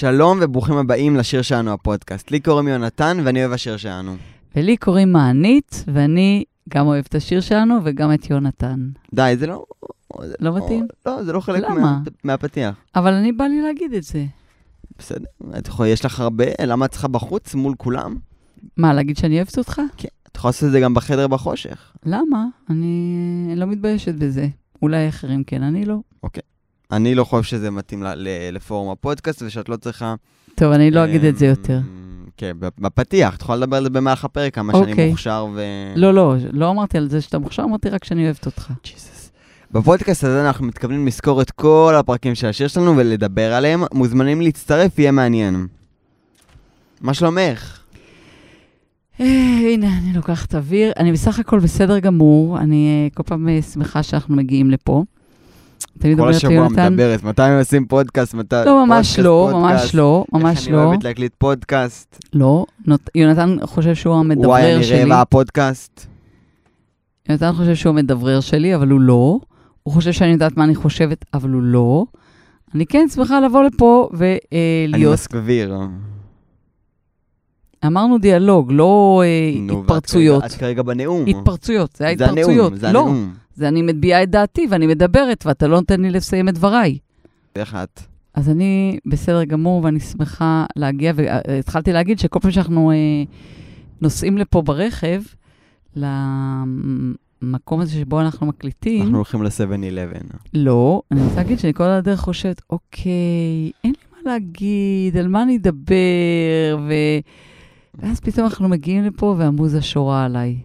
שלום וברוכים הבאים לשיר שלנו הפודקאסט. לי קוראים יונתן ואני אוהב השיר שלנו. ולי קוראים מענית, ואני גם אוהב את השיר שלנו וגם את יונתן. די, זה לא... זה לא מתאים? לא, זה לא חלק למה? מה, מהפתיח. אבל אני בא לי להגיד את זה. בסדר, את יכולה, יש לך הרבה, למה את צריכה בחוץ מול כולם? מה, להגיד שאני אוהבת אותך? את יכולה לעשות את זה גם בחדר בחושך. למה? אני לא מתביישת בזה. אולי אחרים כן, אני לא. אני לא חושב שזה מתאים לפורום הפודקאסט ושאת לא צריכה... טוב, אני לא אגיד את זה יותר. אמ, כן, בפתיח, את יכולה לדבר על זה במהלך הפרק, כמה שאני אוקיי. מוכשר ו... לא, לא, לא אמרתי על זה שאתה מוכשר, אמרתי רק שאני אוהבת אותך. ג'יזוס. בפודקאסט הזה אנחנו מתכוונים לזכור את כל הפרקים של השיר שלנו ולדבר עליהם. מוזמנים להצטרף, יהיה מעניין. מה שלומך? אה, הנה, אני לוקחת אוויר. אני בסך הכל בסדר גמור. אני אה, כל פעם אה, שמחה שאנחנו מגיעים לפה. תמיד כל אומרת השבוע ליונתן, מדברת, מתי עושים פודקאסט? מתי... לא, ממש פודקאסט, לא, פודקאסט. ממש לא, ממש איך אני לא. אוהבת להקליט פודקאסט. לא. נות- יונתן חושב שהוא וואי, המדברר אני שלי. רעבה הפודקאסת. יונתן חושב שהוא המדברר שלי, אבל הוא לא. הוא חושב שאני יודעת מה אני חושבת, אבל הוא לא. אני כן שמחה לבוא לפה אני ולהיות... מסגביר. אמרנו דיאלוג, לא אה, נו, התפרצויות. את כרגע בנאום. התפרצויות, זה היה זה התפרצויות. הנאום, זה לא, הנאום. זה אני מביעה את דעתי ואני מדברת, ואתה לא נותן לי לסיים את דבריי. איך את? אז אני בסדר גמור ואני שמחה להגיע, והתחלתי להגיד שכל פעם שאנחנו אה, נוסעים לפה ברכב, למקום הזה שבו אנחנו מקליטים, אנחנו הולכים ל-7-11. לא, אני רוצה להגיד שאני כל הדרך חושבת, אוקיי, אין לי מה להגיד, על מה אני אדבר, ו... ואז פתאום אנחנו מגיעים לפה והמוזה שורה עליי.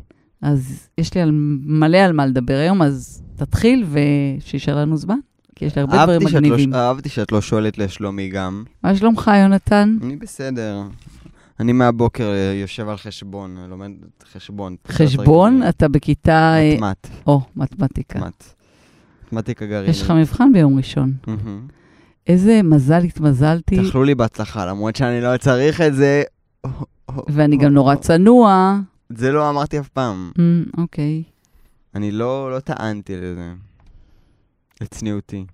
אז יש לי על, מלא על מה לדבר היום, אז תתחיל ושישאר לנו זמן, כי יש לי הרבה דברים לא- מגניבים. אהבתי שאת לא שואלת לשלומי גם. מה שלומך, יונתן? אני בסדר. אני מהבוקר אה, יושב על חשבון, אה, לומד חשבון. חשבון? אתה בכיתה... אה, מתמט. או, מתמטיקה. מת. מתמטיקה גרעינית. יש לך מבחן ביום ראשון. איזה מזל התמזלתי, תאכלו לי בהצלחה, למרות שאני לא צריך את זה. ואני גם נורא צנוע. זה לא אמרתי אף פעם. אמ, אוקיי. אני לא לא טענתי לזה. לצניעותי.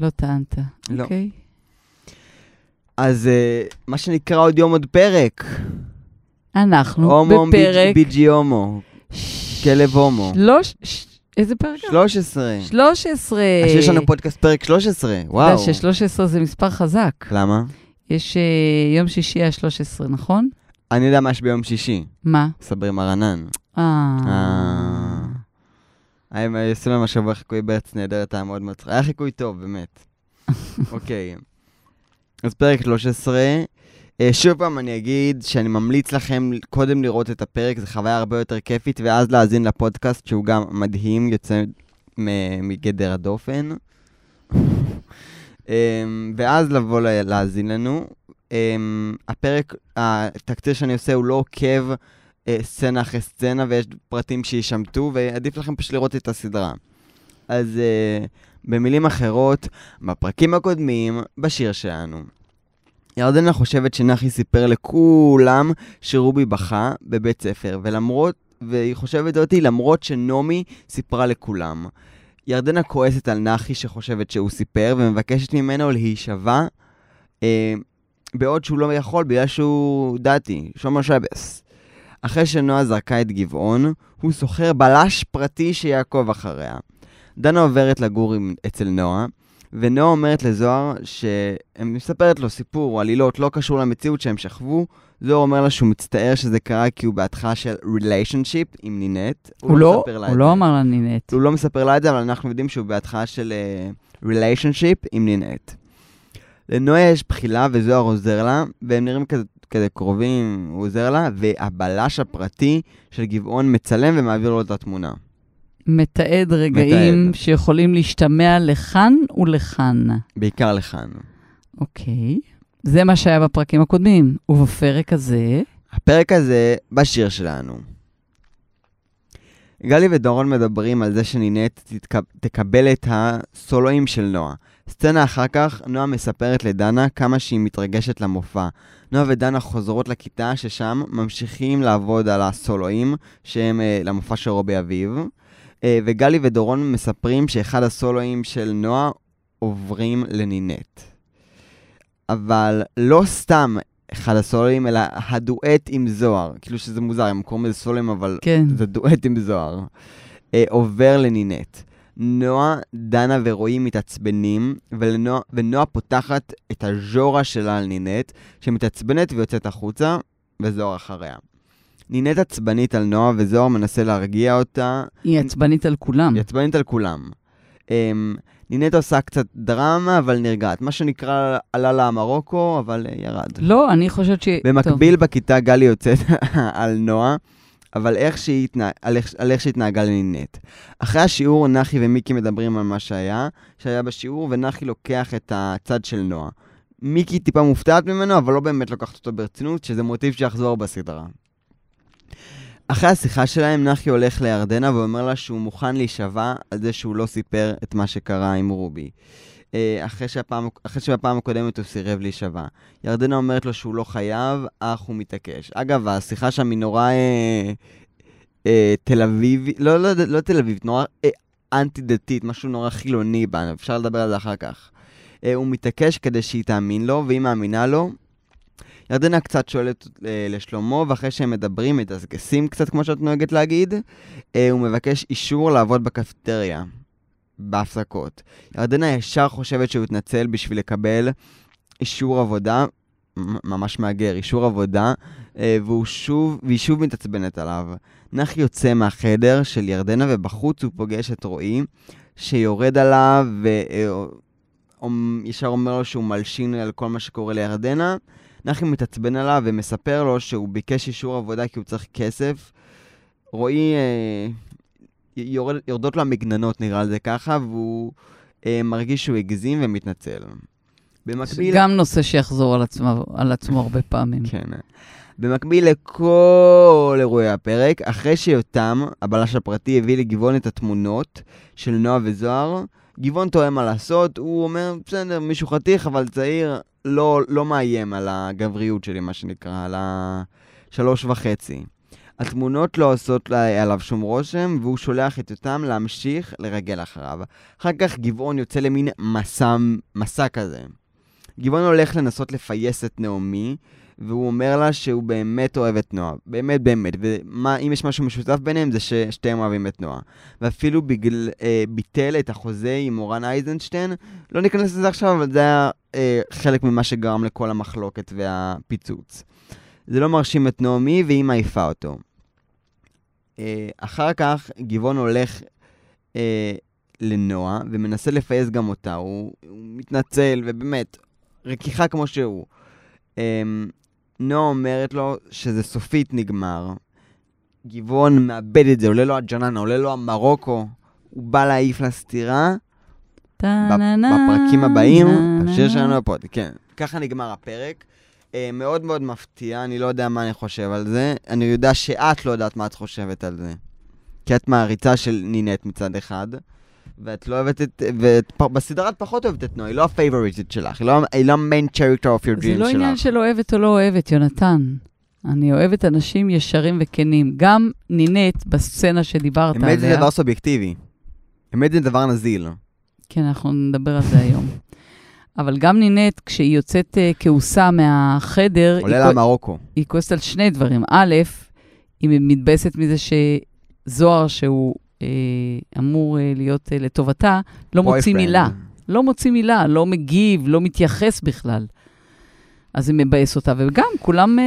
לא טענת. לא. אוקיי. אז אה, מה שנקרא עוד יום עוד פרק. אנחנו הומו בפרק... ביג'י הומו. כלב הומו. שלוש... ש- איזה פרק? 13. 13. אז יש לנו פודקאסט פרק 13, אתה וואו. יודע ש-13 זה מספר חזק. למה? יש אה, יום שישי ה-13, נכון? אני יודע מה יש ביום שישי. מה? סברי מרנן. אה... אה. הם עשו להם השבוע חיקוי בארץ נהדרת, היה מאוד מצחיק. היה חיקוי טוב, באמת. אוקיי. אז פרק 13. אה, שוב פעם אני אגיד שאני ממליץ לכם קודם לראות את הפרק, זו חוויה הרבה יותר כיפית, ואז להאזין לפודקאסט שהוא גם מדהים, יוצא מגדר הדופן. אמ, ואז לבוא לה- להאזין לנו. אמ, הפרק, התקציר שאני עושה הוא לא עוקב אה, סצנה אחרי סצנה, ויש פרטים שישמטו, ועדיף לכם פשוט לראות את הסדרה. אז אה, במילים אחרות, בפרקים הקודמים, בשיר שלנו. ירדנה חושבת שנחי סיפר לכולם שרובי בכה בבית ספר, ולמרות, והיא חושבת אותי למרות שנעמי סיפרה לכולם. ירדנה כועסת על נחי שחושבת שהוא סיפר, ומבקשת ממנו להישבע, אה, בעוד שהוא לא יכול בגלל שהוא דתי, שומר שבס. אחרי שנועה זרקה את גבעון, הוא שוכר בלש פרטי שיעקוב אחריה. דנה עוברת לגור עם, אצל נועה, ונועה אומרת לזוהר שהיא מספרת לו סיפור עלילות לא קשור למציאות שהם שכבו. זוהר אומר לה שהוא מצטער שזה קרה כי הוא בהתחלה של ריליישנשיפ עם נינט. הוא לא, הוא את לא זה. אמר לה נינט. הוא לא מספר לה את זה, אבל אנחנו יודעים שהוא בהתחלה של ריליישנשיפ עם נינט. לנועה יש בחילה וזוהר עוזר לה, והם נראים כזה, כזה קרובים, הוא עוזר לה, והבלש הפרטי של גבעון מצלם ומעביר לו את התמונה. מתעד רגעים מתעד. שיכולים להשתמע לכאן ולכאן. בעיקר לכאן. אוקיי. זה מה שהיה בפרקים הקודמים. ובפרק הזה... הפרק הזה בשיר שלנו. גלי ודורון מדברים על זה שנינט תתק... תקבל את הסולואים של נועה. סצנה אחר כך, נועה מספרת לדנה כמה שהיא מתרגשת למופע. נועה ודנה חוזרות לכיתה ששם ממשיכים לעבוד על הסולואים שהם אה, למופע של רובי אביב. אה, וגלי ודורון מספרים שאחד הסולואים של נועה עוברים לנינט. אבל לא סתם אחד הסולואים, אלא הדואט עם זוהר. כאילו שזה מוזר, הם קוראים לזה סולואים, אבל כן. זה דואט עם זוהר. אה, עובר לנינט. נועה, דנה ורועי מתעצבנים, ולנוע, ונועה פותחת את הז'ורה שלה על נינט, שמתעצבנת ויוצאת החוצה, וזוהר אחריה. נינט עצבנית על נועה, וזוהר מנסה להרגיע אותה, היא עצבנית על כולם. היא עצבנית על כולם. Um, נינט עושה קצת דרמה, אבל נרגעת. מה שנקרא, עלה לה מרוקו, אבל uh, ירד. לא, אני חושבת ש... במקביל בכיתה גלי יוצאת על נועה, אבל איך שהיא התנה... על, איך... על איך שהתנהגה לנינט. אחרי השיעור, נחי ומיקי מדברים על מה שהיה, שהיה בשיעור, ונחי לוקח את הצד של נועה. מיקי טיפה מופתעת ממנו, אבל לא באמת לוקחת אותו ברצינות, שזה מוטיב שיחזור בסדרה. אחרי השיחה שלהם, נחי הולך לירדנה ואומר לה שהוא מוכן להישבע על זה שהוא לא סיפר את מה שקרה עם רובי. אה, אחרי, שבפעם הקודמת הוא סירב להישבע. ירדנה אומרת לו שהוא לא חייב, אך הוא מתעקש. אגב, השיחה שם היא נורא אה, אה, תל אביבית, לא, לא, לא תל אביבית, נורא אה, אנטי-דתית, משהו נורא חילוני בה, אפשר לדבר על זה אחר כך. אה, הוא מתעקש כדי שהיא תאמין לו, והיא מאמינה לו. ירדנה קצת שואלת אה, לשלומו, ואחרי שהם מדברים, מדסגסים קצת, כמו שאת נוהגת להגיד, אה, הוא מבקש אישור לעבוד בקפטריה, בהפסקות. ירדנה ישר חושבת שהוא התנצל בשביל לקבל אישור עבודה, ממש מהגר, אישור עבודה, אה, והוא שוב, והיא שוב מתעצבנת עליו. נחי יוצא מהחדר של ירדנה, ובחוץ הוא פוגש את רועי, שיורד עליו, וישר אומר לו שהוא מלשין על כל מה שקורה לירדנה. נחי מתעצבן עליו ומספר לו שהוא ביקש אישור עבודה כי הוא צריך כסף. רועי, אה, יורד, יורדות לו המגננות, נראה לזה ככה, והוא אה, מרגיש שהוא הגזים ומתנצל. במקביל... גם נושא שיחזור על עצמו, על עצמו הרבה פעמים. כן. במקביל לכל אירועי הפרק, אחרי שיותם, הבלש הפרטי, הביא לגבעון את התמונות של נועה וזוהר, גבעון תוהה מה לעשות, הוא אומר, בסדר, מישהו חתיך, אבל צעיר, לא, לא מאיים על הגבריות שלי, מה שנקרא, על השלוש וחצי. התמונות לא עושות עליו שום רושם, והוא שולח את יותם להמשיך לרגל אחריו. אחר כך גבעון יוצא למין מסע, מסע כזה. גבעון הולך לנסות לפייס את נעמי, והוא אומר לה שהוא באמת אוהב את נועה. באמת, באמת. ואם יש משהו משותף ביניהם, זה ששתיהם אוהבים את נועה. ואפילו בגל, אה, ביטל את החוזה עם מורן אייזנשטיין. לא ניכנס לזה עכשיו, אבל זה היה אה, חלק ממה שגרם לכל המחלוקת והפיצוץ. זה לא מרשים את נעמי, והיא מעיפה אותו. אה, אחר כך גבעון הולך אה, לנועה, ומנסה לפייס גם אותה. הוא, הוא מתנצל, ובאמת, רכיחה כמו שהוא. אה, נועה אומרת לו שזה סופית נגמר. גבעון מאבד את זה, עולה לו הג'ננה, עולה לו המרוקו. הוא בא להעיף לה סטירה. בפרקים הבאים, השיר שלנו בפוד, כן. ככה נגמר הפרק. אה, מאוד מאוד מפתיע, אני לא יודע מה אני חושב על זה. אני יודע שאת לא יודעת מה את חושבת על זה. כי את מעריצה של נינט מצד אחד, ואת לא אוהבת את... ובסדרה את פחות אוהבת את נועה, היא לא הפייבוריטית שלך, היא לא, לא main character of your dream שלך. זה לא עניין של אוהבת או לא אוהבת, יונתן. אני אוהבת אנשים ישרים וכנים. גם נינט, בסצנה שדיברת עליה... אמת זה דבר סובייקטיבי. אמת זה דבר נזיל. כן, אנחנו נדבר על זה היום. אבל גם נינט, כשהיא יוצאת uh, כעוסה מהחדר... עולה לה מרוקו. היא כועסת על שני דברים. א', היא מתבאסת מזה שזוהר, שהוא uh, אמור uh, להיות uh, לטובתה, לא מוציא מילה. לא מוציא מילה, לא מגיב, לא מתייחס בכלל. אז זה מבאס אותה. וגם, כולם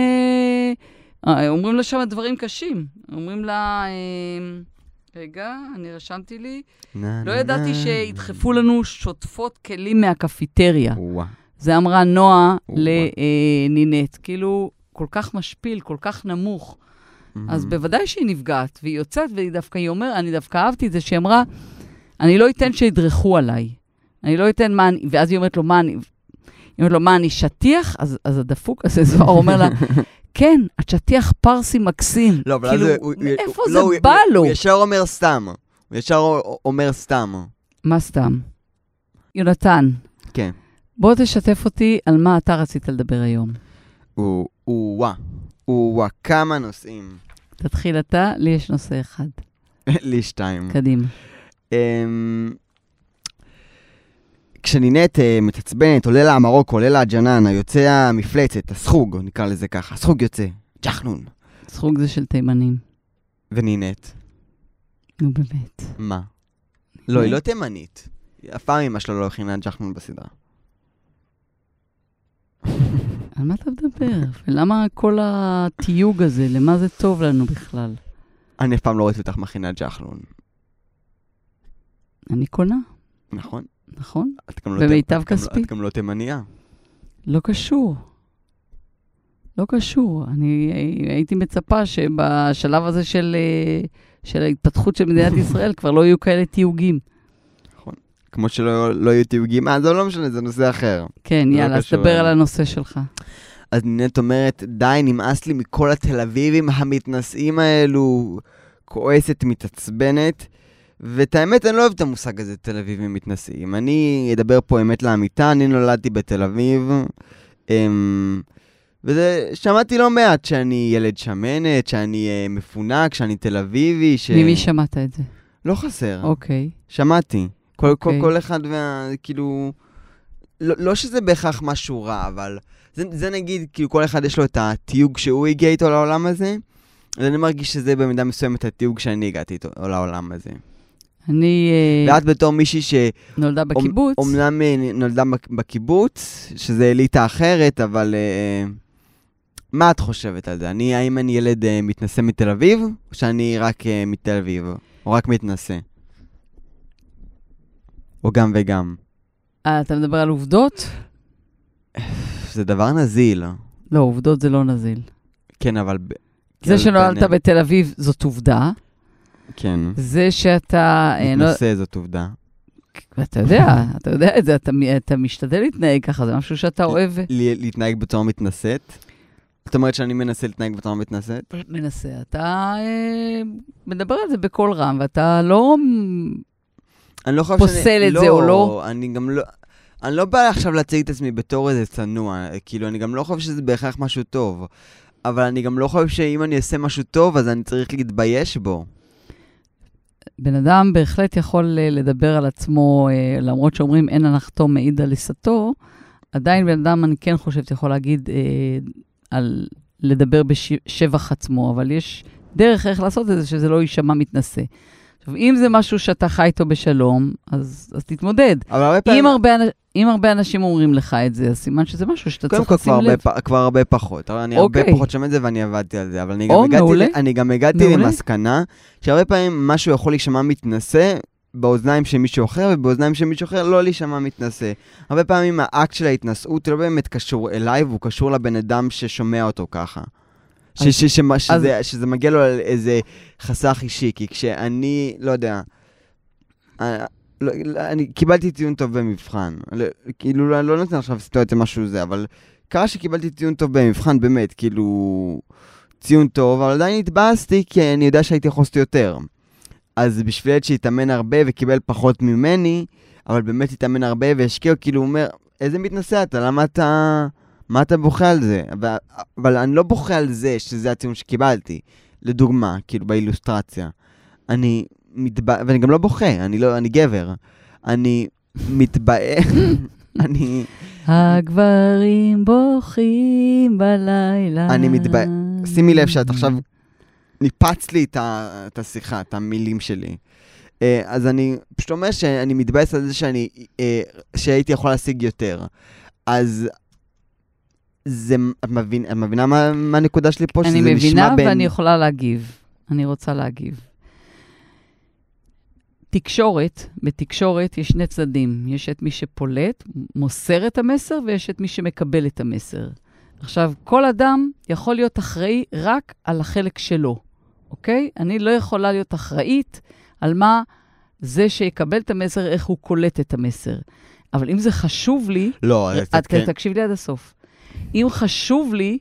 uh, אומרים לה שם דברים קשים. אומרים לה... Uh, רגע, אני רשמתי לי. לא ידעתי שידחפו לנו שוטפות כלים מהקפיטריה. זה אמרה נועה לנינט. כאילו, כל כך משפיל, כל כך נמוך. אז בוודאי שהיא נפגעת, והיא יוצאת, והיא דווקא, היא אומרת, אני דווקא אהבתי את זה, שהיא אמרה, אני לא אתן שידרכו עליי. אני לא אתן מה אני... ואז היא אומרת לו, מה אני... היא אומרת לו, מה, אני שטיח? אז, אז הדפוק הזה, זוהר אומר לה, כן, את שטיח פרסי מקסים. לא, אבל כאילו, אז הוא... מאיפה לא, זה הוא, בא הוא, לו? הוא ישר אומר סתם. הוא ישר אומר סתם. מה סתם? יונתן, כן. בוא תשתף אותי על מה אתה רצית לדבר היום. הוא... הוא וואה. הוא וואה. כמה נושאים. תתחיל אתה, לי יש נושא אחד. לי שתיים. קדימה. אמ, כשנינט אה, מתעצבנת, עולה לה המרוקו, עולה לה הג'נן, היוצא המפלצת, הסחוג, נקרא לזה ככה, הסחוג יוצא, ג'חנון. סחוג זה של תימנים. ונינט, נו באמת. מה? לא, היא לא תימנית. אף פעם אמא שלו לא הכינה ג'חנון בסדרה. על מה אתה מדבר? ולמה כל התיוג הזה? למה זה טוב לנו בכלל? אני אף פעם לא ראיתי אותך מכינה ג'חנון, אני קונה, נכון? נכון? לא במיטב לא- כספי. את גם לא תימניה. לא קשור. לא קשור. אני הייתי מצפה שבשלב הזה של, אה, של ההתפתחות של מדינת ישראל כבר לא יהיו כאלה תיוגים. כמו שלא לא יהיו תיוגים, אה, זה לא משנה, זה נושא אחר. כן, לא יאללה, אז דבר. על הנושא שלך. אז נינט אומרת, די, נמאס לי מכל התל אביבים המתנשאים האלו, כועסת, מתעצבנת. ואת האמת, אני לא אוהב את המושג הזה, תל אביבים מתנשאים. אני אדבר פה אמת לאמיתה, אני נולדתי בתל אביב. אמ, וזה, שמעתי לא מעט שאני ילד שמנת, שאני אה, מפונק, שאני תל אביבי, ש... ממי שמעת את זה? לא חסר. אוקיי. שמעתי. כל, כל, אוקיי. כל אחד וה... כאילו... לא, לא שזה בהכרח משהו רע, אבל זה, זה נגיד, כאילו כל אחד יש לו את התיוג שהוא הגיע איתו לעולם הזה, אז אני מרגיש שזה במידה מסוימת התיוג שאני הגעתי איתו לעולם הזה. אני אה, ואת בתור מישהי נולדה בקיבוץ. שאומנם נולדה בק- בקיבוץ, שזה אליטה אחרת, אבל אה, מה את חושבת על זה? אני, האם אני ילד אה, מתנשא מתל אביב, או שאני רק אה, מתל אביב, או רק מתנשא? או גם וגם. אה, אתה מדבר על עובדות? זה דבר נזיל. לא, עובדות זה לא נזיל. כן, אבל... זה כן, שנולדת בתל אביב זאת עובדה. כן. זה שאתה... אה, לא- מתנשא זאת עובדה. אתה יודע, אתה יודע את זה, אתה, אתה משתדל להתנהג ככה, זה משהו שאתה אוהב. להתנהג בצורה מתנשאת. זאת אומרת שאני מנסה להתנהג בצורה מתנשאת? מנסה. אתה אה, מדבר על זה בקול רם, ואתה לא... אני לא פוסל את זה או לא? אני גם לא... אני לא בא עכשיו להציג את עצמי בתור איזה צנוע, כאילו, אני גם לא חושב שזה בהכרח משהו טוב. אבל אני גם לא חושב שאם אני אעשה משהו טוב, אז אני צריך להתבייש בו. בן אדם בהחלט יכול אה, לדבר על עצמו, אה, למרות שאומרים אין הנחתו מעיד על עיסתו, עדיין בן אדם, אני כן חושבת, יכול להגיד אה, על לדבר בשבח עצמו, אבל יש דרך איך לעשות את זה, שזה לא יישמע מתנשא. עכשיו, אם זה משהו שאתה חי איתו בשלום, אז, אז תתמודד. אבל הרבה אם פעמים... הרבה, אנ- אם הרבה אנשים אומרים לך את זה, אז סימן שזה משהו שאתה קודם צריך כל, לשים הרבה, לב. פ... כבר הרבה פחות. אני הרבה אוקיי. פחות שומע את זה ואני עבדתי על זה. אבל אני גם או, הגעתי, מעולה. אני גם הגעתי מעולה. למסקנה שהרבה פעמים משהו יכול להישמע מתנשא באוזניים של מישהו אחר, ובאוזניים של מישהו אחר לא להישמע מתנשא. הרבה פעמים האקט של ההתנשאות לא באמת קשור אליי, והוא קשור לבן אדם ששומע אותו ככה. ש- אז- ש- שמה- שזה, שזה מגיע לו על איזה חסך אישי, כי כשאני, לא יודע, אה, לא, אני קיבלתי ציון טוב במבחן. לא, כאילו, לא, לא נותן עכשיו סיטואציה משהו זה, אבל קרה שקיבלתי ציון טוב במבחן, באמת, כאילו, ציון טוב, אבל עדיין התבאסתי, כי אני יודע שהייתי יכול לעשות יותר. אז בשביל ילד שהתאמן הרבה וקיבל פחות ממני, אבל באמת התאמן הרבה והשקיע, כאילו, הוא אומר, איזה מתנשא אתה, למה אתה... מה אתה בוכה על זה? אבל, אבל אני לא בוכה על זה שזה הציון שקיבלתי. לדוגמה, כאילו באילוסטרציה. אני מתבא... ואני גם לא בוכה, אני לא... אני גבר. אני מתבאס... אני... הגברים בוכים בלילה. אני מתבא- שימי לב שאת עכשיו ניפצת לי את, ה... את השיחה, את המילים שלי. אה, אז אני פשוט אומר שאני מתבאס על זה שאני... אה, שהייתי יכול להשיג יותר. אז... זה... את, מבין, את מבינה מה, מה הנקודה שלי פה? אני מבינה בין... ואני יכולה להגיב. אני רוצה להגיב. תקשורת, בתקשורת יש שני צדדים. יש את מי שפולט, מוסר את המסר, ויש את מי שמקבל את המסר. עכשיו, כל אדם יכול להיות אחראי רק על החלק שלו, אוקיי? אני לא יכולה להיות אחראית על מה זה שיקבל את המסר, איך הוא קולט את המסר. אבל אם זה חשוב לי, לא, קצת את כן. תקשיב לי עד הסוף. אם חשוב לי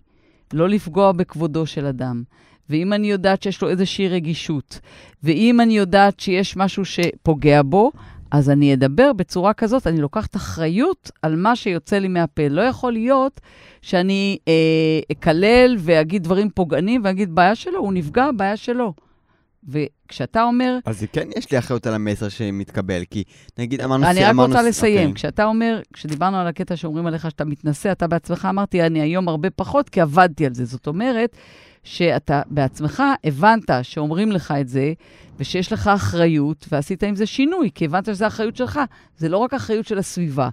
לא לפגוע בכבודו של אדם, ואם אני יודעת שיש לו איזושהי רגישות, ואם אני יודעת שיש משהו שפוגע בו, אז אני אדבר בצורה כזאת, אני לוקחת אחריות על מה שיוצא לי מהפה. לא יכול להיות שאני אה, אקלל ואגיד דברים פוגעניים ואגיד, בעיה שלו, הוא נפגע, בעיה שלו. וכשאתה אומר, אז כן יש לי אחריות על המסר שמתקבל, כי נגיד אמרנו... אני רק רוצה לסיים. אוקיי. כשאתה אומר, כשדיברנו על הקטע שאומרים עליך שאתה מתנשא, אתה בעצמך אמרתי, אני היום הרבה פחות, כי עבדתי על זה. זאת אומרת, שאתה בעצמך הבנת שאומרים לך את זה, ושיש לך אחריות, ועשית עם זה שינוי, כי הבנת שזו אחריות שלך. זה לא רק אחריות של הסביבה.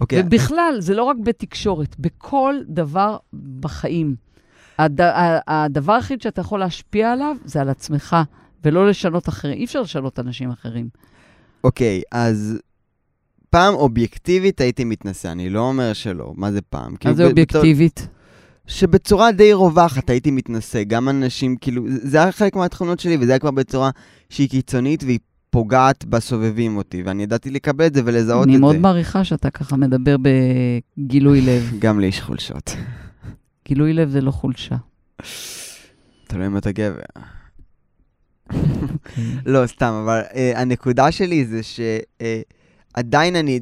אוקיי, ובכלל, זה לא רק בתקשורת, בכל דבר בחיים. הד... הדבר היחיד שאתה יכול להשפיע עליו זה על עצמך, ולא לשנות אחרים. אי אפשר לשנות אנשים אחרים. אוקיי, אז פעם אובייקטיבית הייתי מתנשא, אני לא אומר שלא, מה זה פעם? מה כאילו, זה אובייקטיבית? שבצורה די רווחת הייתי מתנשא, גם אנשים, כאילו, זה היה חלק מהתכונות שלי, וזה היה כבר בצורה שהיא קיצונית והיא פוגעת בסובבים אותי, ואני ידעתי לקבל את זה ולזהות אני את מאוד זה. מעריכה שאתה ככה מדבר בגילוי לב. גם לי יש חולשות. גילוי לב זה לא חולשה. תלוי אם אתה גבר. לא, סתם, אבל uh, הנקודה שלי זה שעדיין אני,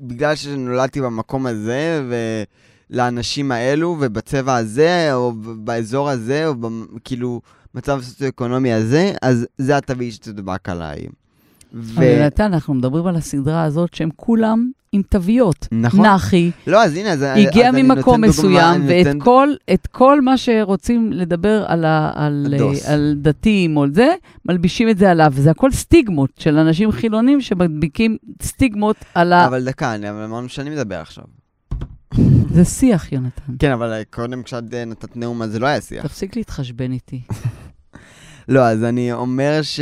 בגלל שנולדתי במקום הזה, ולאנשים האלו, ובצבע הזה, או באזור הזה, או כאילו, מצב סוציו-אקונומי הזה, אז זה התווית שתדבק עליי. ו... אבל אתה, אנחנו מדברים על הסדרה הזאת שהם כולם עם תוויות. נכון. נחי לא, אז הנה, אז הגיע אז ממקום דוגמה, מסוים, אני ואת נותן- כל, את כל מה שרוצים לדבר על, ה, על. אה, על דתיים או על זה, מלבישים את זה עליו. וזה הכל סטיגמות של אנשים חילונים שמדביקים סטיגמות על ה... אבל דקה, אני- אמרנו שאני מדבר עכשיו. זה שיח, יונתן. כן, אבל אה, קודם כשאת אה, נתת נאום, אז זה לא היה שיח. תפסיק להתחשבן איתי. לא, אז אני אומר ש,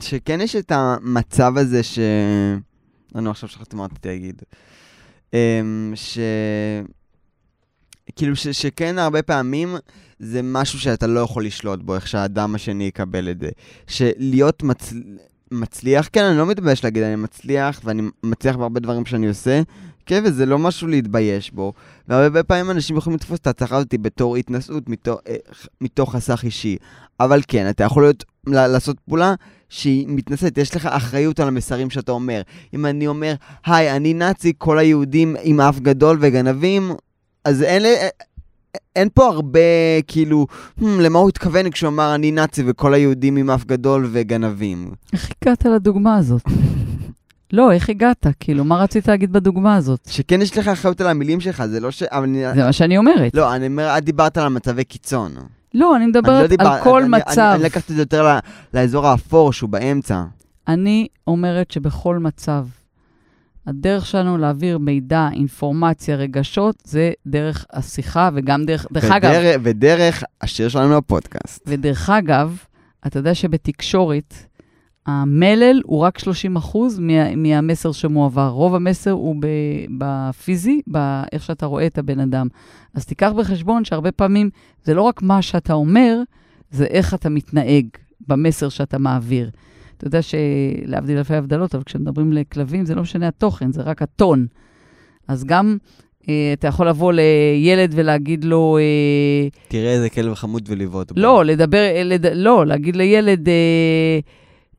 שכן יש את המצב הזה ש... אני עכשיו שכחתי מה רציתי להגיד. אה, ש... כאילו ש, שכן הרבה פעמים זה משהו שאתה לא יכול לשלוט בו, איך שהאדם השני יקבל את זה. שלהיות מצ... מצליח, כן, אני לא מתבייש להגיד, אני מצליח, ואני מצליח בהרבה דברים שאני עושה, כן, וזה לא משהו להתבייש בו. והרבה פעמים אנשים יכולים לתפוס את ההצלחה הזאת בתור התנשאות מתוך, אה, מתוך חסך אישי. אבל כן, אתה יכול להיות, לעשות פעולה שהיא מתנשאת, יש לך אחריות על המסרים שאתה אומר. אם אני אומר, היי, אני נאצי, כל היהודים עם אף גדול וגנבים, אז אין, אין פה הרבה, כאילו, "Hmm, למה הוא התכוון כשהוא אמר אני נאצי וכל היהודים עם אף גדול וגנבים? איך הגעת לדוגמה הזאת? לא, איך הגעת? כאילו, מה רצית להגיד בדוגמה הזאת? שכן יש לך אחריות על המילים שלך, זה לא ש... אבל אני... זה מה שאני אומרת. לא, אני אומר, את דיברת על מצבי קיצון. לא, אני אני לא מדברת דיבר- על כל אני- מצב. אני, אני לקחתי את זה יותר לאזור האפור שהוא באמצע. אני אומרת שבכל מצב, הדרך שלנו להעביר מידע, אינפורמציה, רגשות, זה דרך השיחה וגם דרך... דרך אגב, ודרך, ודרך השיר שלנו בפודקאסט. ודרך אגב, אתה יודע שבתקשורת, המלל הוא רק 30 אחוז מה, מהמסר שמועבר. רוב המסר הוא ב, בפיזי, באיך שאתה רואה את הבן אדם. אז תיקח בחשבון שהרבה פעמים זה לא רק מה שאתה אומר, זה איך אתה מתנהג במסר שאתה מעביר. אתה יודע שלהבדיל אלפי הבדלות, אבל כשמדברים לכלבים זה לא משנה התוכן, זה רק הטון. אז גם אה, אתה יכול לבוא לילד ולהגיד לו... אה, תראה איזה כלב חמוד ולבעוט בו. לא, לדבר, אה, לד... לא, להגיד לילד,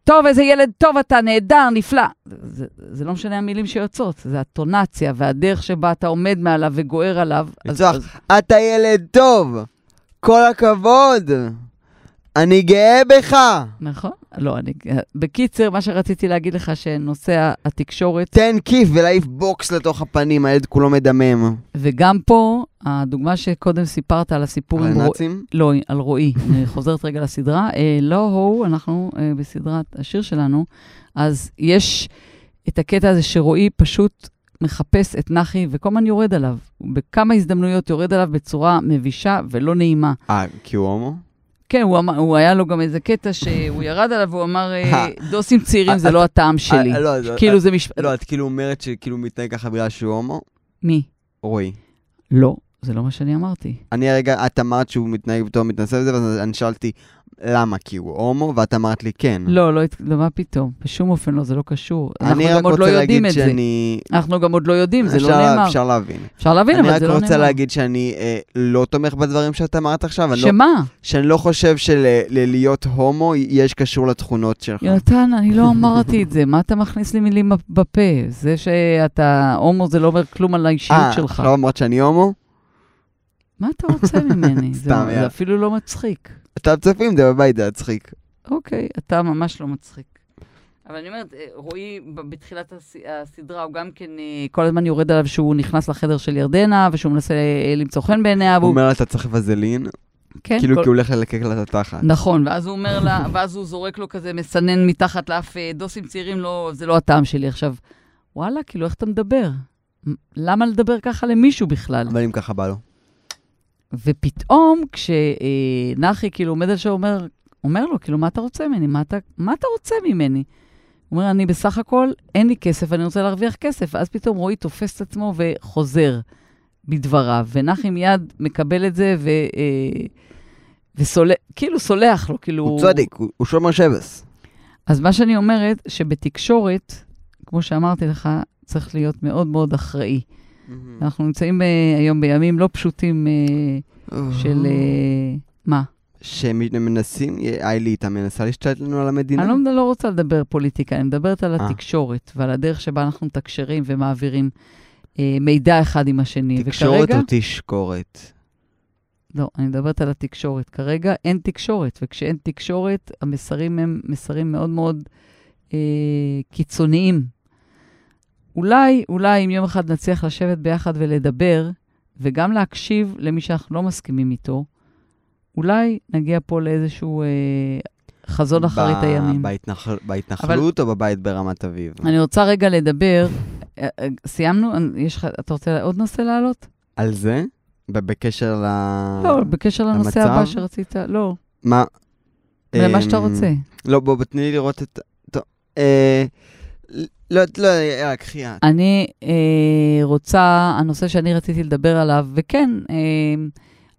טוב, איזה ילד טוב אתה, נהדר, נפלא. זה, זה לא משנה המילים שיוצאות, זה הטונציה והדרך שבה אתה עומד מעליו וגוער עליו. אז-. אז- אתה ילד טוב! כל הכבוד! אני גאה בך! נכון? לא, אני... בקיצר, מה שרציתי להגיד לך, שנושא התקשורת, תן כיף ולהעיף בוקס לתוך הפנים, הילד כולו מדמם. וגם פה, הדוגמה שקודם סיפרת על הסיפור על הנאצים? לא, על רועי, אני חוזרת רגע לסדרה, אה, לא הוא, אנחנו אה, בסדרת השיר שלנו, אז יש את הקטע הזה שרועי פשוט מחפש את נחי וכל הזמן יורד עליו. בכמה הזדמנויות יורד עליו בצורה מבישה ולא נעימה. אה, כי הוא הומו? כן, הוא, אמר, הוא היה לו גם איזה קטע שהוא ירד עליו והוא אמר, אה, אה. דוסים צעירים זה לא הטעם שלי. אה, לא, זה- כאילו זה משפט... לא, את כאילו אומרת שכאילו מתנהג ככה בגלל שהוא הומו? מי? רועי. לא, זה לא מה שאני אמרתי. אני הרגע, את אמרת שהוא מתנהג בתור מתנשא וזה, ואז אני שאלתי, למה? כי הוא הומו? ואת אמרת לי, כן. לא, לא, לא, מה פתאום? בשום אופן לא, זה לא קשור. אנחנו אני גם רק עוד לא רוצה יודעים להגיד את זה. שאני... אנחנו גם עוד לא יודעים, זה לא נאמר. אפשר להבין. אפשר להבין, אני אבל רק זה לא נאמר. רוצה להגיד שאני אה, לא תומך בדברים שאת אמרת עכשיו, אני לא- שמה? שאני לא חושב שללהיות הומו יש קשור לתכונות שלך. יונתן, אני לא אמרתי את זה. מה אתה מכניס לי מילים בפה? זה שאתה הומו זה לא אומר כלום על האישיות אה, שלך. עכשיו אמרת שאני הומו? מה אתה רוצה ממני? זה- סתם, זה יאללה. אפילו לא מצחיק. אתה צופים, זה בבית, זה מצחיק. אוקיי, אתה ממש לא מצחיק. אבל אני אומרת, אה, רועי בתחילת הס- הסדרה, הוא גם כן אה, כל הזמן יורד עליו שהוא נכנס לחדר של ירדנה, ושהוא מנסה אה, למצוא חן בעיניה, הוא והוא... אומר לה, אתה צריך וזלין, כן, כאילו כל- כי הוא הולך ללקק לה את התחת. נכון, ואז הוא אומר לה, ואז הוא זורק לו כזה מסנן מתחת לאף דוסים צעירים, לא, זה לא הטעם שלי. עכשיו, וואלה, כאילו, איך אתה מדבר? למה לדבר ככה למישהו בכלל? אבל אם ככה בא לו. ופתאום, כשנחי כאילו עומד על שם, אומר, אומר לו, כאילו, מה אתה רוצה ממני? מה אתה, מה אתה רוצה ממני? הוא אומר, אני בסך הכל, אין לי כסף, אני רוצה להרוויח כסף. ואז פתאום רועי תופס את עצמו וחוזר בדבריו, ונחי מיד מקבל את זה ו... אה, וסולח, כאילו סולח לו, כאילו... הוא צדיק, הוא הוא שומר שבס. אז מה שאני אומרת, שבתקשורת, כמו שאמרתי לך, צריך להיות מאוד מאוד אחראי. אנחנו נמצאים אה, היום בימים לא פשוטים אה, של... אה, מה? שמנסים, איתה מנסה להשתלט לנו על המדינה. אני לא, לא רוצה לדבר פוליטיקה, אני מדברת על. התקשורת ועל הדרך שבה אנחנו מתקשרים ומעבירים אה, מידע אחד עם השני. תקשורת וכרגע, או תשקורת? לא, אני מדברת על התקשורת. כרגע אין תקשורת, וכשאין תקשורת, המסרים הם מסרים מאוד מאוד אה, קיצוניים. אולי, אולי אם יום אחד נצליח לשבת ביחד ולדבר, וגם להקשיב למי שאנחנו לא מסכימים איתו, אולי נגיע פה לאיזשהו אה, חזון אחרית ב- הימים. בהתנחל- בהתנחלות או בבית ברמת אביב? אני רוצה רגע לדבר, אה, אה, סיימנו? יש לך, אתה רוצה עוד נושא להעלות? על זה? בקשר ל... לא, בקשר לנושא המצב? הבא שרצית, לא, מה? למה שאתה אמ, רוצה. לא, בוא, תני לי לראות את... טוב. אה, לא, לא, יאללה, קחי את. אני אה, רוצה, הנושא שאני רציתי לדבר עליו, וכן, אה,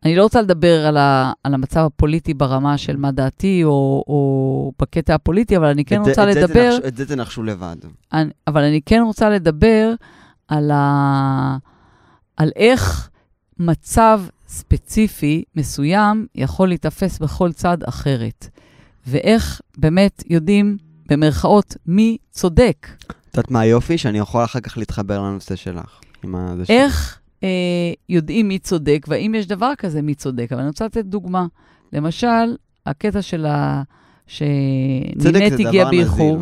אני לא רוצה לדבר על, ה, על המצב הפוליטי ברמה של מה דעתי, או, או בקטע הפוליטי, אבל אני כן את זה- רוצה את זה לדבר, תנחשו- את זה תנחשו לבד. אני, אבל אני כן רוצה לדבר על, ה, על איך מצב ספציפי מסוים יכול להיתפס בכל צד אחרת, ואיך באמת יודעים, במרכאות, מי צודק. את יודעת מה היופי? שאני יכול אחר כך להתחבר לנושא שלך. איך אה, יודעים מי צודק, והאם יש דבר כזה מי צודק? אבל אני רוצה לתת דוגמה. למשל, הקטע של ה... שנינט הגיע באיחור.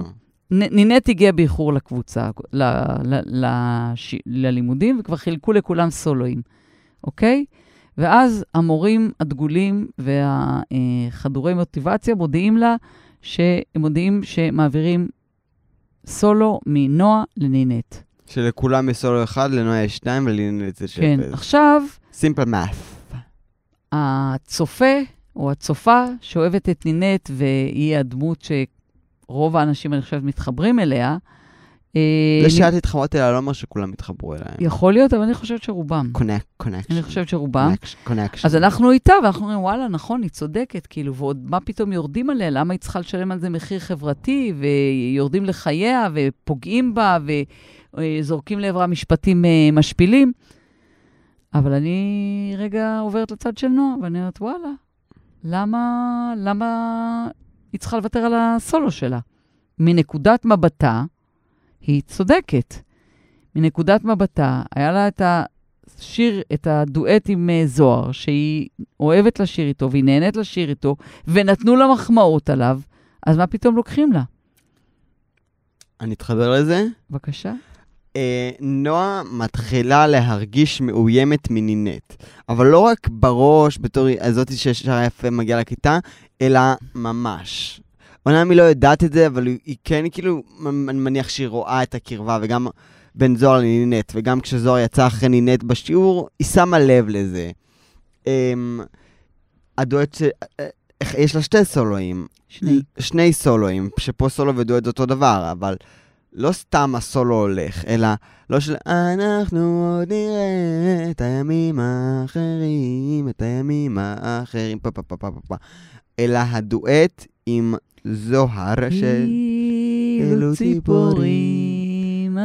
נינט הגיע באיחור לקבוצה, ל, ל, לש, ללימודים, וכבר חילקו לכולם סולואים, אוקיי? ואז המורים הדגולים והחדורי מוטיבציה מודיעים לה, שהם מודיעים שמעבירים סולו מנועה לנינט. שלכולם יש סולו אחד, לנועה יש שתיים ולנינט זה כן, שפל. עכשיו, סימפל מאף. הצופה או הצופה שאוהבת את נינט, והיא הדמות שרוב האנשים, אני חושבת, מתחברים אליה, זה שאת התחברת אליה לא אומר שכולם יתחברו אליה. יכול להיות, אבל אני חושבת שרובם. קונק, קונקשן. אני חושבת שרובם. קונקשן. אז אנחנו איתה, ואנחנו אומרים, וואלה, נכון, היא צודקת, כאילו, ועוד מה פתאום יורדים עליה? למה היא צריכה לשלם על זה מחיר חברתי, ויורדים לחייה, ופוגעים בה, וזורקים לעברה משפטים אה, משפילים? אבל אני רגע עוברת לצד של נועה, ואני אומרת, וואלה, למה, למה היא צריכה לוותר על הסולו שלה? מנקודת מבטה, היא צודקת. מנקודת מבטה, היה לה את השיר, את הדואט עם אה, זוהר, שהיא אוהבת לשיר איתו, והיא נהנית לשיר איתו, ונתנו לה מחמאות עליו, אז מה פתאום לוקחים לה? אני אתחבר לזה. בבקשה. אה, נועה מתחילה להרגיש מאוימת מנינט. אבל לא רק בראש, בתור הזאתי ששרה יפה מגיעה לכיתה, אלא ממש. היא לא יודעת את זה, אבל היא, היא כן, כאילו, אני מניח שהיא רואה את הקרבה, וגם בין זוהר לנינט, וגם כשזוהר יצא אחרי נינט בשיעור, היא שמה לב לזה. אמ, הדואט ש... אה, איך- יש לה שתי סולואים. שני. שני סולואים, שפה סולו ודואט זה אותו דבר, אבל לא סתם הסולו הולך, אלא לא של אנחנו עוד נראה את הימים האחרים, את הימים האחרים, פה פה פה פה פה, אלא הדואט עם זוהר של... אלו ציפורים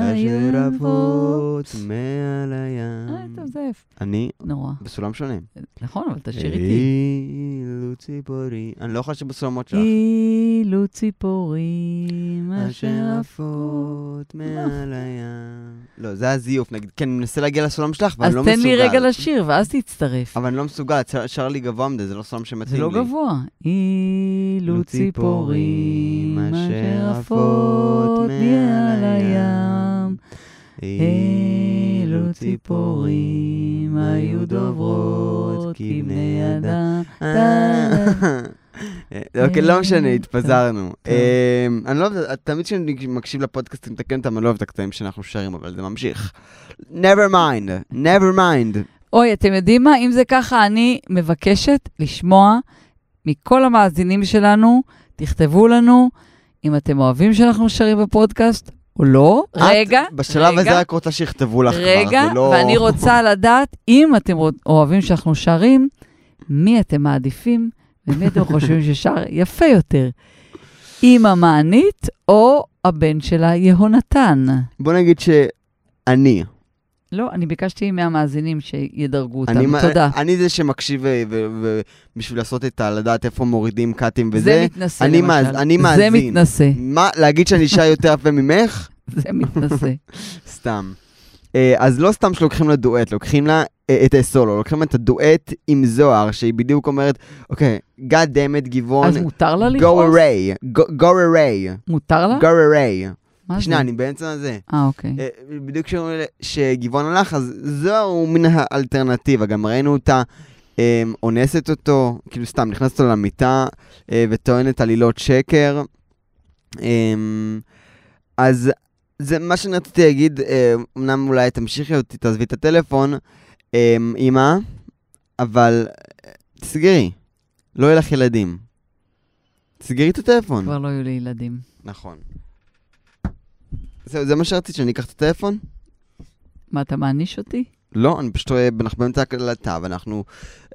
אשר. עפות מעל אה, הים. אתה מזייף. אני נורא. בסולם שונה. נכון, אבל תשאיר איתי. אילו ציפורי. אני לא יכול לשיר בסולמות שלך. אילו ציפורים אשר עפות. מעל הים. לא, זה הזיוף, נגיד. כן, אני מנסה להגיע לסולם שלך, אבל אז אני לא מסוגל. תן לי רגע לשיר, ואז תצטרף. אבל אני לא מסוגל, שר- לי גבוה מדי, זה לא סולם שמתאים זה לי. לא גבוה. אילו ציפורים אשר עפות מעל הים. אילו ציפורים היו דוברות כבני אדם. אוקיי, לא משנה, התפזרנו. אמ, אני לא אוהב, תמיד כשאני מקשיב לפודקאסט, אני מתקן אותם, אני לא אוהב את הקטעים שאנחנו שרים, אבל זה ממשיך. never mind, never mind. אוי, אתם יודעים מה? אם זה ככה, אני מבקשת לשמוע מכל המאזינים שלנו, תכתבו לנו אם אתם אוהבים שאנחנו שרים בפודקאסט או לא. את רגע, בשלב רגע, הזה רק רוצה שיכתבו לך כבר, רגע, זה לא... ואני רוצה לדעת, אם אתם אוהבים שאנחנו שרים, מי אתם מעדיפים ומי אתם חושבים ששר יפה יותר? אמא מענית או הבן שלה יהונתן? בוא נגיד שאני, לא, אני ביקשתי מהמאזינים שידרגו אני, אותם. תודה. אני זה שמקשיב ו- ובשביל לעשות את ה... לדעת איפה מורידים קאטים וזה, זה מתנשא, אני למשל. מאז- אני זה מאזין. מתנשא, מה, להגיד שאני אישה יותר יפה ממך? זה מתנשא. סתם. אה, אז לא סתם שלוקחים לה דואט, לוקחים לה אה, את הסולו, לוקחים לה את הדואט עם זוהר, שהיא בדיוק אומרת, אוקיי, God damn it, גבעון, אז מותר לה go לכעוס? away, go- go away, מותר לה? go away. מה שנייה, זה? אני באמצע הזה. אה, אוקיי. אה, בדיוק כשאומרים לי שגבעון הלך, אז זו מן האלטרנטיבה. גם ראינו אותה אה, אונסת אותו, כאילו סתם, נכנסת לו למיטה אה, וטוענת עלילות שקר. אה, אז זה מה שאני רציתי להגיד, אה, אמנם אולי תמשיכי אותי, תעזבי את הטלפון, אה, אמא, אבל תסגרי, לא יהיו לך ילדים. תסגרי את הטלפון. כבר לא יהיו לי ילדים. נכון. זהו, זה מה שרציתי, שאני אקח את הטלפון? מה, אתה מעניש אותי? לא, אני פשוט רואה, אנחנו באמצע הקלטה, ואנחנו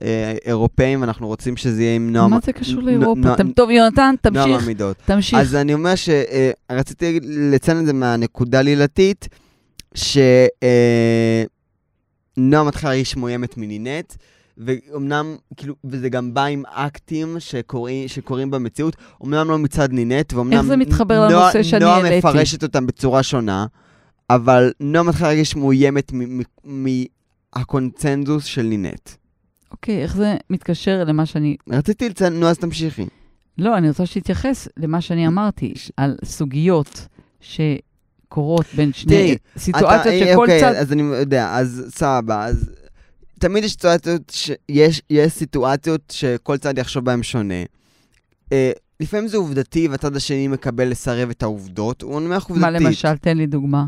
אה, אירופאים, ואנחנו רוצים שזה יהיה עם נועם... מה זה קשור לאירופה? אתם- טוב, יונתן, נועם תמשיך, המידות. תמשיך. אז אני אומר שרציתי לציין את זה מהנקודה לילתית, שנועם מתחילה להרגיש מאוימת מנינט, ואומנם, כאילו, וזה גם בא עם אקטים שקורים, שקורים במציאות, אמנם לא מצד נינט, ואומנם... איך זה מתחבר נוע- לנושא שאני נועה העליתי? מפרשת אותם בצורה שונה, אבל נועה מתחילה להרגיש מאוימת מהקונצנזוס של נינט. אוקיי, איך זה מתקשר למה שאני... רציתי לציין, נו, אז תמשיכי. לא, אני רוצה שתתייחס למה שאני אמרתי, על סוגיות שקורות בין שני... סיטואציות שכל אוקיי, צד... אז אני יודע, אז סבבה, אז תמיד יש סיטואציות, ש... יש, יש סיטואציות שכל צד יחשוב בהן שונה. אה, לפעמים זה עובדתי, והצד השני מקבל לסרב את העובדות, הוא נניח עובדתית. מה למשל? תן לי דוגמה.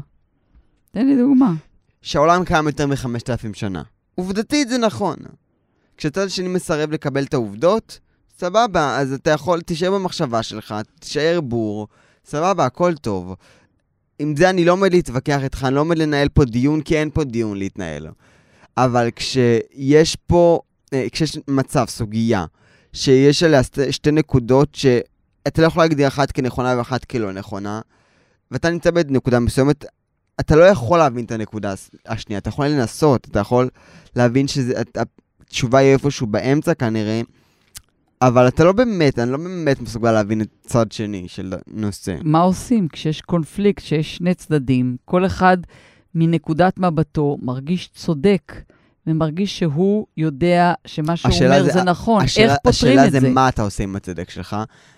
תן לי דוגמה. שהעולם קיים יותר מחמשת אלפים שנה. עובדתית זה נכון. כשהצד השני מסרב לקבל את העובדות, סבבה, אז אתה יכול, תישאר במחשבה שלך, תישאר בור, סבבה, הכל טוב. עם זה אני לא עומד להתווכח איתך, אני לא עומד לנהל פה דיון, כי אין פה דיון להתנהל. אבל כשיש פה, אה, כשיש מצב, סוגיה, שיש עליה שתי, נקודות שאתה לא יכול להגדיר אחת כנכונה ואחת כלא נכונה, ואתה נמצא בנקודה מסוימת, אתה לא יכול להבין את הנקודה השנייה, אתה יכול לנסות, אתה יכול להבין שהתשובה היא איפשהו באמצע כנראה, אבל אתה לא באמת, אני לא באמת מסוגל להבין את צד שני של הנושא. מה עושים כשיש קונפליקט, כשיש שני צדדים, כל אחד מנקודת מבטו מרגיש צודק, ומרגיש שהוא יודע שמה שהוא השאלה אומר זה- זה נכון. השאלה, איך פותרים השאלה את זה זה? מה אתה עושה עם הצדק שלך,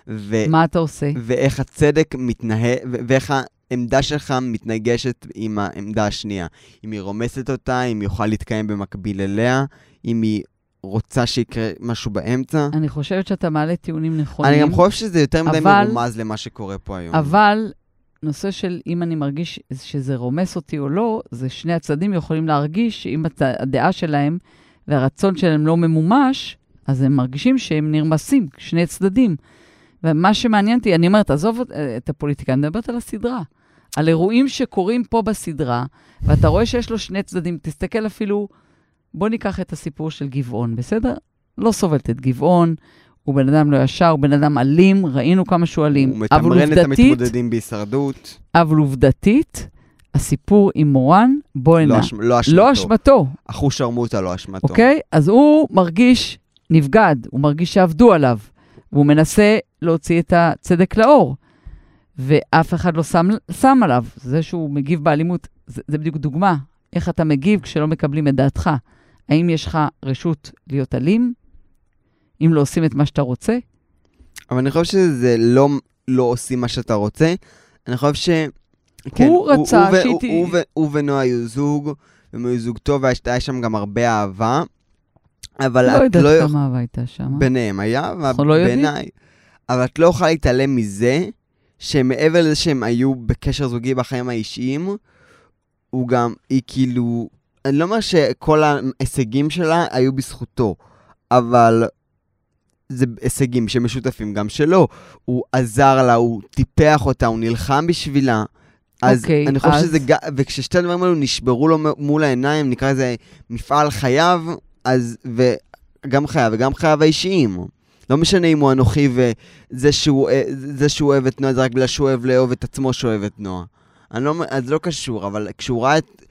ו- מה אתה עושה? ואיך הצדק מתנהל, ו- ואיך העמדה שלך מתנגשת עם העמדה השנייה. אם היא רומסת אותה, אם היא יכולה להתקיים במקביל אליה, אם היא רוצה שיקרה משהו באמצע. אני חושבת שאתה מעלה טיעונים נכונים. אני גם חושב שזה יותר מדי אבל- מרומז למה שקורה פה היום. אבל נושא של אם אני מרגיש שזה רומס אותי או לא, זה שני הצדדים יכולים להרגיש שאם הדעה שלהם והרצון שלהם לא ממומש, אז הם מרגישים שהם נרמסים, שני צדדים. ומה שמעניין אותי, אני אומרת, עזוב את הפוליטיקה, אני מדברת על הסדרה. על אירועים שקורים פה בסדרה, ואתה רואה שיש לו שני צדדים. תסתכל אפילו, בוא ניקח את הסיפור של גבעון, בסדר? לא סובלת את גבעון, הוא בן אדם לא ישר, הוא בן אדם אלים, ראינו כמה שהוא אלים. הוא מתמרן את המתמודדים בהישרדות. אבל עובדתית, הסיפור עם מורן, בוא לא הנה. אשמ- לא אשמתו. לא אשמתו, אחוש שרמוטה לא אשמתו. אוקיי? אז הוא מרגיש נבגד, הוא מרגיש שעבדו עליו, והוא מנסה להוציא את הצדק לאור, ואף אחד לא שם, שם עליו. זה שהוא מגיב באלימות, זה, זה בדיוק דוגמה. איך אתה מגיב כשלא מקבלים את דעתך. האם יש לך רשות להיות אלים? אם לא עושים את מה שאתה רוצה? אבל אני חושב שזה לא, לא עושים מה שאתה רוצה. אני חושב ש... כן, הוא רצה ו- שהיא הוא, ת- הוא, ו- הוא ונועה היו זוג, והם היו זוג טוב, והיה שם גם הרבה אהבה. אבל לא את יודעת לא... יכ- כמה אהבה הייתה שם. ביניהם היה, אנחנו לא. ובעיניי. אבל את לא יכולה להתעלם מזה, שמעבר לזה שהם היו בקשר זוגי בחיים האישיים, הוא גם, היא כאילו, אני לא אומר שכל ההישגים שלה היו בזכותו, אבל זה הישגים שמשותפים גם שלו. הוא עזר לה, הוא טיפח אותה, הוא נלחם בשבילה. אז אוקיי, אני חושב אז- שזה, וכששתי הדברים האלו נשברו לו מול העיניים, נקרא לזה מפעל חייו, אז, וגם חייו וגם חייו האישיים. לא משנה אם הוא אנוכי וזה שהוא, אה, זה שהוא אוהב את נועה זה רק בגלל שהוא אוהב לאהוב את עצמו שאוהב את נועה. אני לא, אז לא קשור, אבל כשהוא ראה את,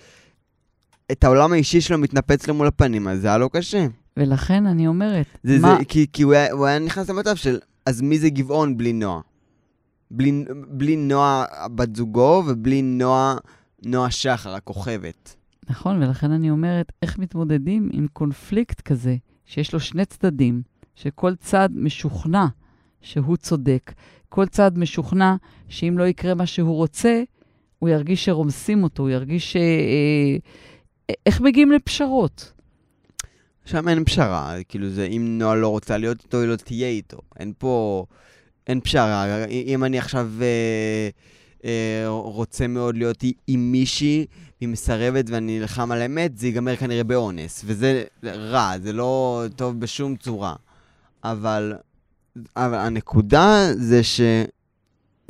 את העולם האישי שלו מתנפץ לו מול הפנים, אז זה היה לו קשה. ולכן אני אומרת, זה, מה... זה, כי, כי הוא, היה, הוא היה נכנס למצב של, אז מי זה גבעון בלי נועה? בלי, בלי נועה בת זוגו ובלי נועה, נועה שחר, הכוכבת. נכון, ולכן אני אומרת, איך מתמודדים עם קונפליקט כזה, שיש לו שני צדדים, שכל צד משוכנע שהוא צודק, כל צד משוכנע שאם לא יקרה מה שהוא רוצה, הוא ירגיש שרומסים אותו, הוא ירגיש ש... אה, איך מגיעים לפשרות? שם אין פשרה, כאילו זה, אם נועה לא רוצה להיות איתו, היא לא תהיה איתו. אין פה, אין פשרה. אם אני עכשיו אה, אה, רוצה מאוד להיות עם מישהי, והיא מסרבת ואני נלחם על האמת, זה ייגמר כנראה באונס. וזה רע, זה לא טוב בשום צורה. אבל, אבל הנקודה זה ש...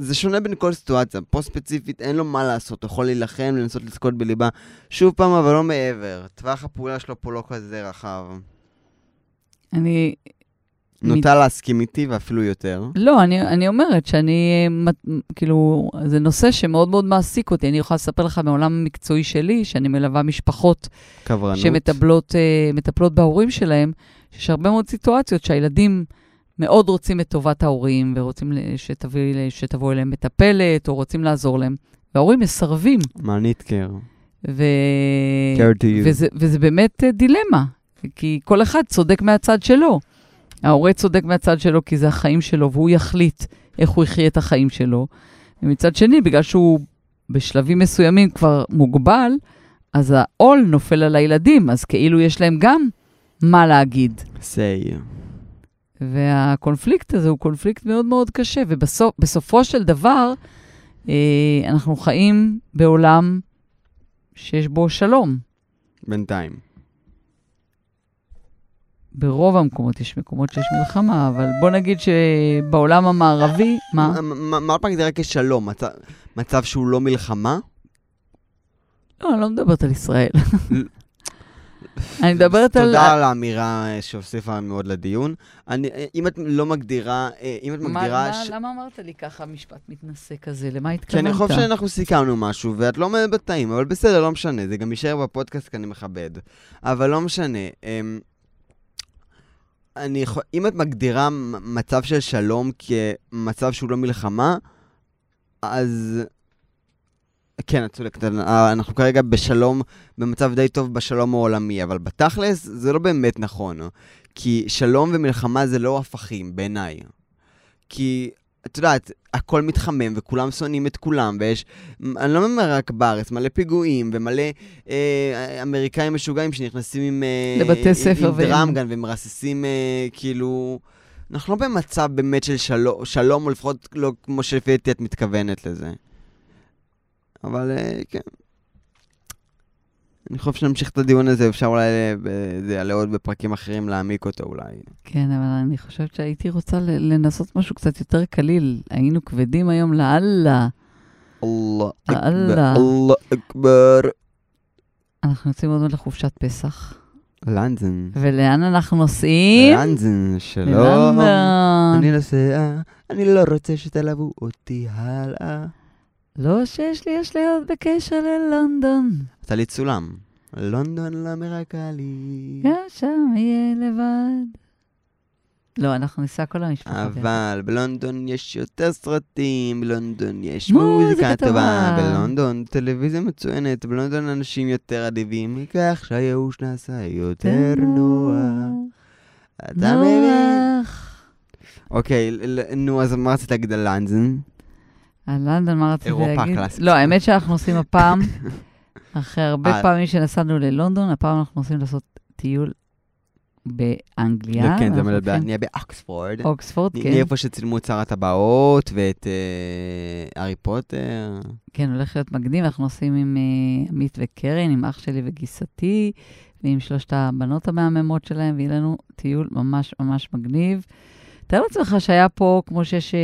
זה שונה בין כל סיטואציה. פה ספציפית אין לו מה לעשות, הוא יכול להילחם, לנסות לזכות בליבה. שוב פעם, אבל לא מעבר. טווח הפעולה שלו פה לא כזה רחב. אני... נוטה להסכים איתי ואפילו יותר. לא, אני, אני אומרת שאני, מת- כאילו, זה נושא שמאוד מאוד מעסיק אותי. אני יכולה לספר לך מעולם המקצועי שלי, שאני מלווה משפחות קברנות. שמטפלות אה, בהורים שלהם, שיש הרבה מאוד סיטואציות שהילדים מאוד רוצים את טובת ההורים, ורוצים שתביא, שתבוא אליהם מטפלת, או רוצים לעזור להם, וההורים מסרבים. מה ניטקר? ו... care to you. וזה, וזה באמת אה, דילמה, כי כל אחד צודק מהצד שלו. ההורה צודק מהצד שלו כי זה החיים שלו, והוא יחליט איך הוא יחיה את החיים שלו. ומצד שני, בגלל שהוא בשלבים מסוימים כבר מוגבל, אז העול נופל על הילדים, אז כאילו יש להם גם מה להגיד. say. והקונפליקט הזה הוא קונפליקט מאוד מאוד קשה, ובסופו של דבר, אה, אנחנו חיים בעולם שיש בו שלום. בינתיים. ברוב המקומות יש מקומות שיש מלחמה, אבל בוא נגיד שבעולם המערבי, מה? מה מה את מגדירה כשלום? מצב- מצב שהוא לא מלחמה? לא, אני לא מדברת על ישראל. אני מדברת על... תודה על האמירה אה, שהוסיפה מאוד לדיון. אני, אה, אם את לא מגדירה, אה, אם את מגדירה... מה- ש- למה אמרת לי ככה משפט מתנשא כזה? למה כי התכוונת? אני חושב שאנחנו סיכמנו משהו, ואת לא עומדת בתאים, אבל בסדר, לא משנה, זה גם יישאר בפודקאסט כי אני מכבד. אבל לא משנה. אמ, אני אם את מגדירה מצב של שלום כמצב שהוא לא מלחמה, אז... כן, את צודקת, אה, אנחנו כרגע בשלום, במצב די טוב בשלום העולמי, אבל בתכלס זה לא באמת נכון. כי שלום ומלחמה זה לא הפכים, בעיניי. כי, את יודעת, הכל מתחמם וכולם שונאים את כולם, ויש, אני לא אומר רק בארץ, מלא פיגועים ומלא אה, אמריקאים משוגעים שנכנסים עם... אה, לבתי ספר עם, עם דראמגן ומרססים, אה, כאילו... אנחנו לא במצב באמת של שלום, שלום, או לפחות לא כמו שלפי דעתי את מתכוונת לזה. אבל אה, כן. אני חושב שנמשיך את הדיון הזה, אפשר אולי, אה, זה יעלה עוד בפרקים אחרים להעמיק אותו אולי. כן, אבל אני חושבת שהייתי רוצה לנסות משהו קצת יותר קליל. היינו כבדים היום לאללה. אללה אללה. אכבר, אללה אכבר. אנחנו יוצאים עוד מעט לחופשת פסח. לנדן. ולאן אנחנו נוסעים? לנדן, שלום. ללונדון. אני נוסע, אני לא רוצה שתלוו אותי הלאה. לא שיש לי אשליות בקשר ללונדון, עשה לי צולם. לונדון לא מרקה לי. גם שם יהיה לבד. לא, אנחנו ניסע כל המשפחות. יחד. אבל בלונדון יש יותר סרטים, בלונדון יש מוזיקה טובה. בלונדון טלוויזיה מצוינת, בלונדון אנשים יותר אדיבים, מכך שהייאוש נעשה יותר נוח. אתה מבין? אוקיי, נו, אז מה רצית להגיד על לנדון? על לונדון, מה רציתי אירופה להגיד? הקלאסית. לא, האמת שאנחנו עושים הפעם, אחרי הרבה אה. פעמים שנסענו ללונדון, הפעם אנחנו נוסעים לעשות טיול באנגליה. כן, זה הולכים- נהיה באוקספורד. אוקספורד, נהיה כן. איפה שצילמו את שר הטבעות ואת אה, הארי פוטר. כן, הולך להיות מגניב, אנחנו נוסעים עם אה, עמית וקרן, עם אח שלי וגיסתי, ועם שלושת הבנות המהממות שלהם, ויהיה לנו טיול ממש ממש מגניב. תאר לעצמך שהיה פה, כמו שיש אה,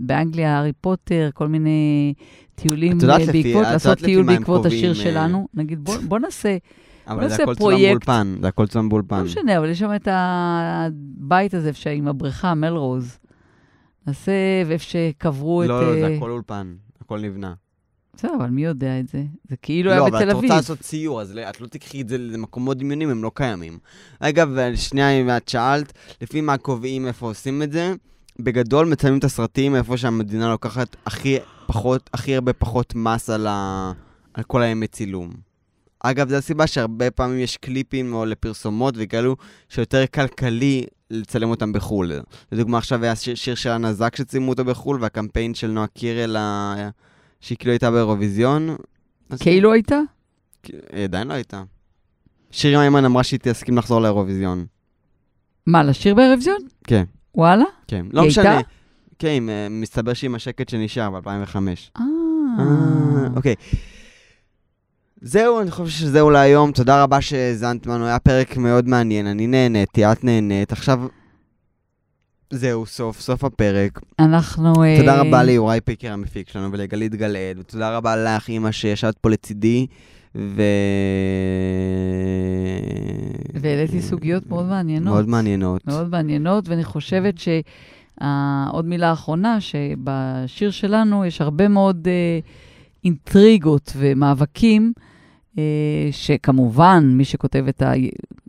באנגליה, הארי פוטר, כל מיני טיולים אה, בעקבות, לעשות טיול בעקבות השיר אה, שלנו. נגיד, בוא, נעשה, אבל זה הכל צולם פרויקט. באולפן, זה הכל צולם באולפן. לא משנה, אבל יש שם את הבית הזה עם הבריכה, מלרוז. נעשה, ואיפה שקברו את... לא, לא, זה הכל אולפן, הכל נבנה. בסדר, אבל מי יודע את זה? זה כאילו היה לא, בתל אבל את אביב. רוצה לעשות ציור, אז לא- את לא תקחי את זה למקומות דמיונים, הם לא קיימים. אגב, שנייה, אם את שאלת, לפי מה קובעים איפה עושים את זה, בגדול מצלמים את הסרטים איפה שהמדינה לוקחת הכי פחות, הכי הרבה פחות מס על, ה... על כל הימי צילום. אגב, זו הסיבה שהרבה פעמים יש קליפים או לפרסומות וכאלו, שיותר כלכלי לצלם אותם בחו"ל. לדוגמה, עכשיו היה שיר, של הנזק שצילמו אותו בחו"ל, והקמפיין של נועה קירל, שהיא כאילו הייתה באירוויזיון. כאילו הייתה? היא עדיין לא הייתה. שירי מימן אמרה שהיא תסכים לחזור לאירוויזיון. מה, לשיר באירוויזיון? כן, וואלה? כן. לא היא משנה. הייתה? כן, אה, מסתבר שהיא עם השקט שנשאר ב-2005. אה. אוקיי. זהו, אני חושב שזהו להיום. תודה רבה שהאזנת לנו, היה פרק מאוד מעניין. אני נהניתי, את נהנית. עכשיו, זהו, סוף, סוף הפרק. אנחנו... אה, תודה רבה ליוראי פיקר המפיק שלנו ולגלית גלעד, ותודה רבה לך, אימא, שישבת פה לצידי, ו... והעליתי סוגיות מאוד מעניינות. מאוד מעניינות. מאוד מעניינות, ואני חושבת שעוד מילה אחרונה, שבשיר שלנו יש הרבה מאוד אה, אינטריגות ומאבקים, אה, שכמובן, מי שכותב את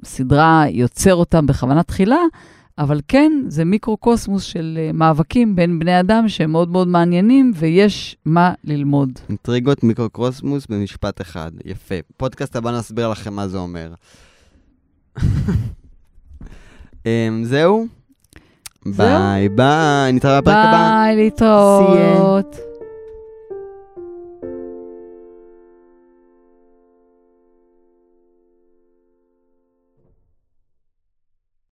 הסדרה יוצר אותם בכוונה תחילה, אבל כן, זה מיקרוקוסמוס של אה, מאבקים בין בני אדם שהם מאוד מאוד מעניינים, ויש מה ללמוד. אינטריגות מיקרוקוסמוס במשפט אחד. יפה. פודקאסט הבא נסביר לכם מה זה אומר. אמ, זהו? זהו. Bye bye, נתראה בפרק הבא. ביי, להתראות.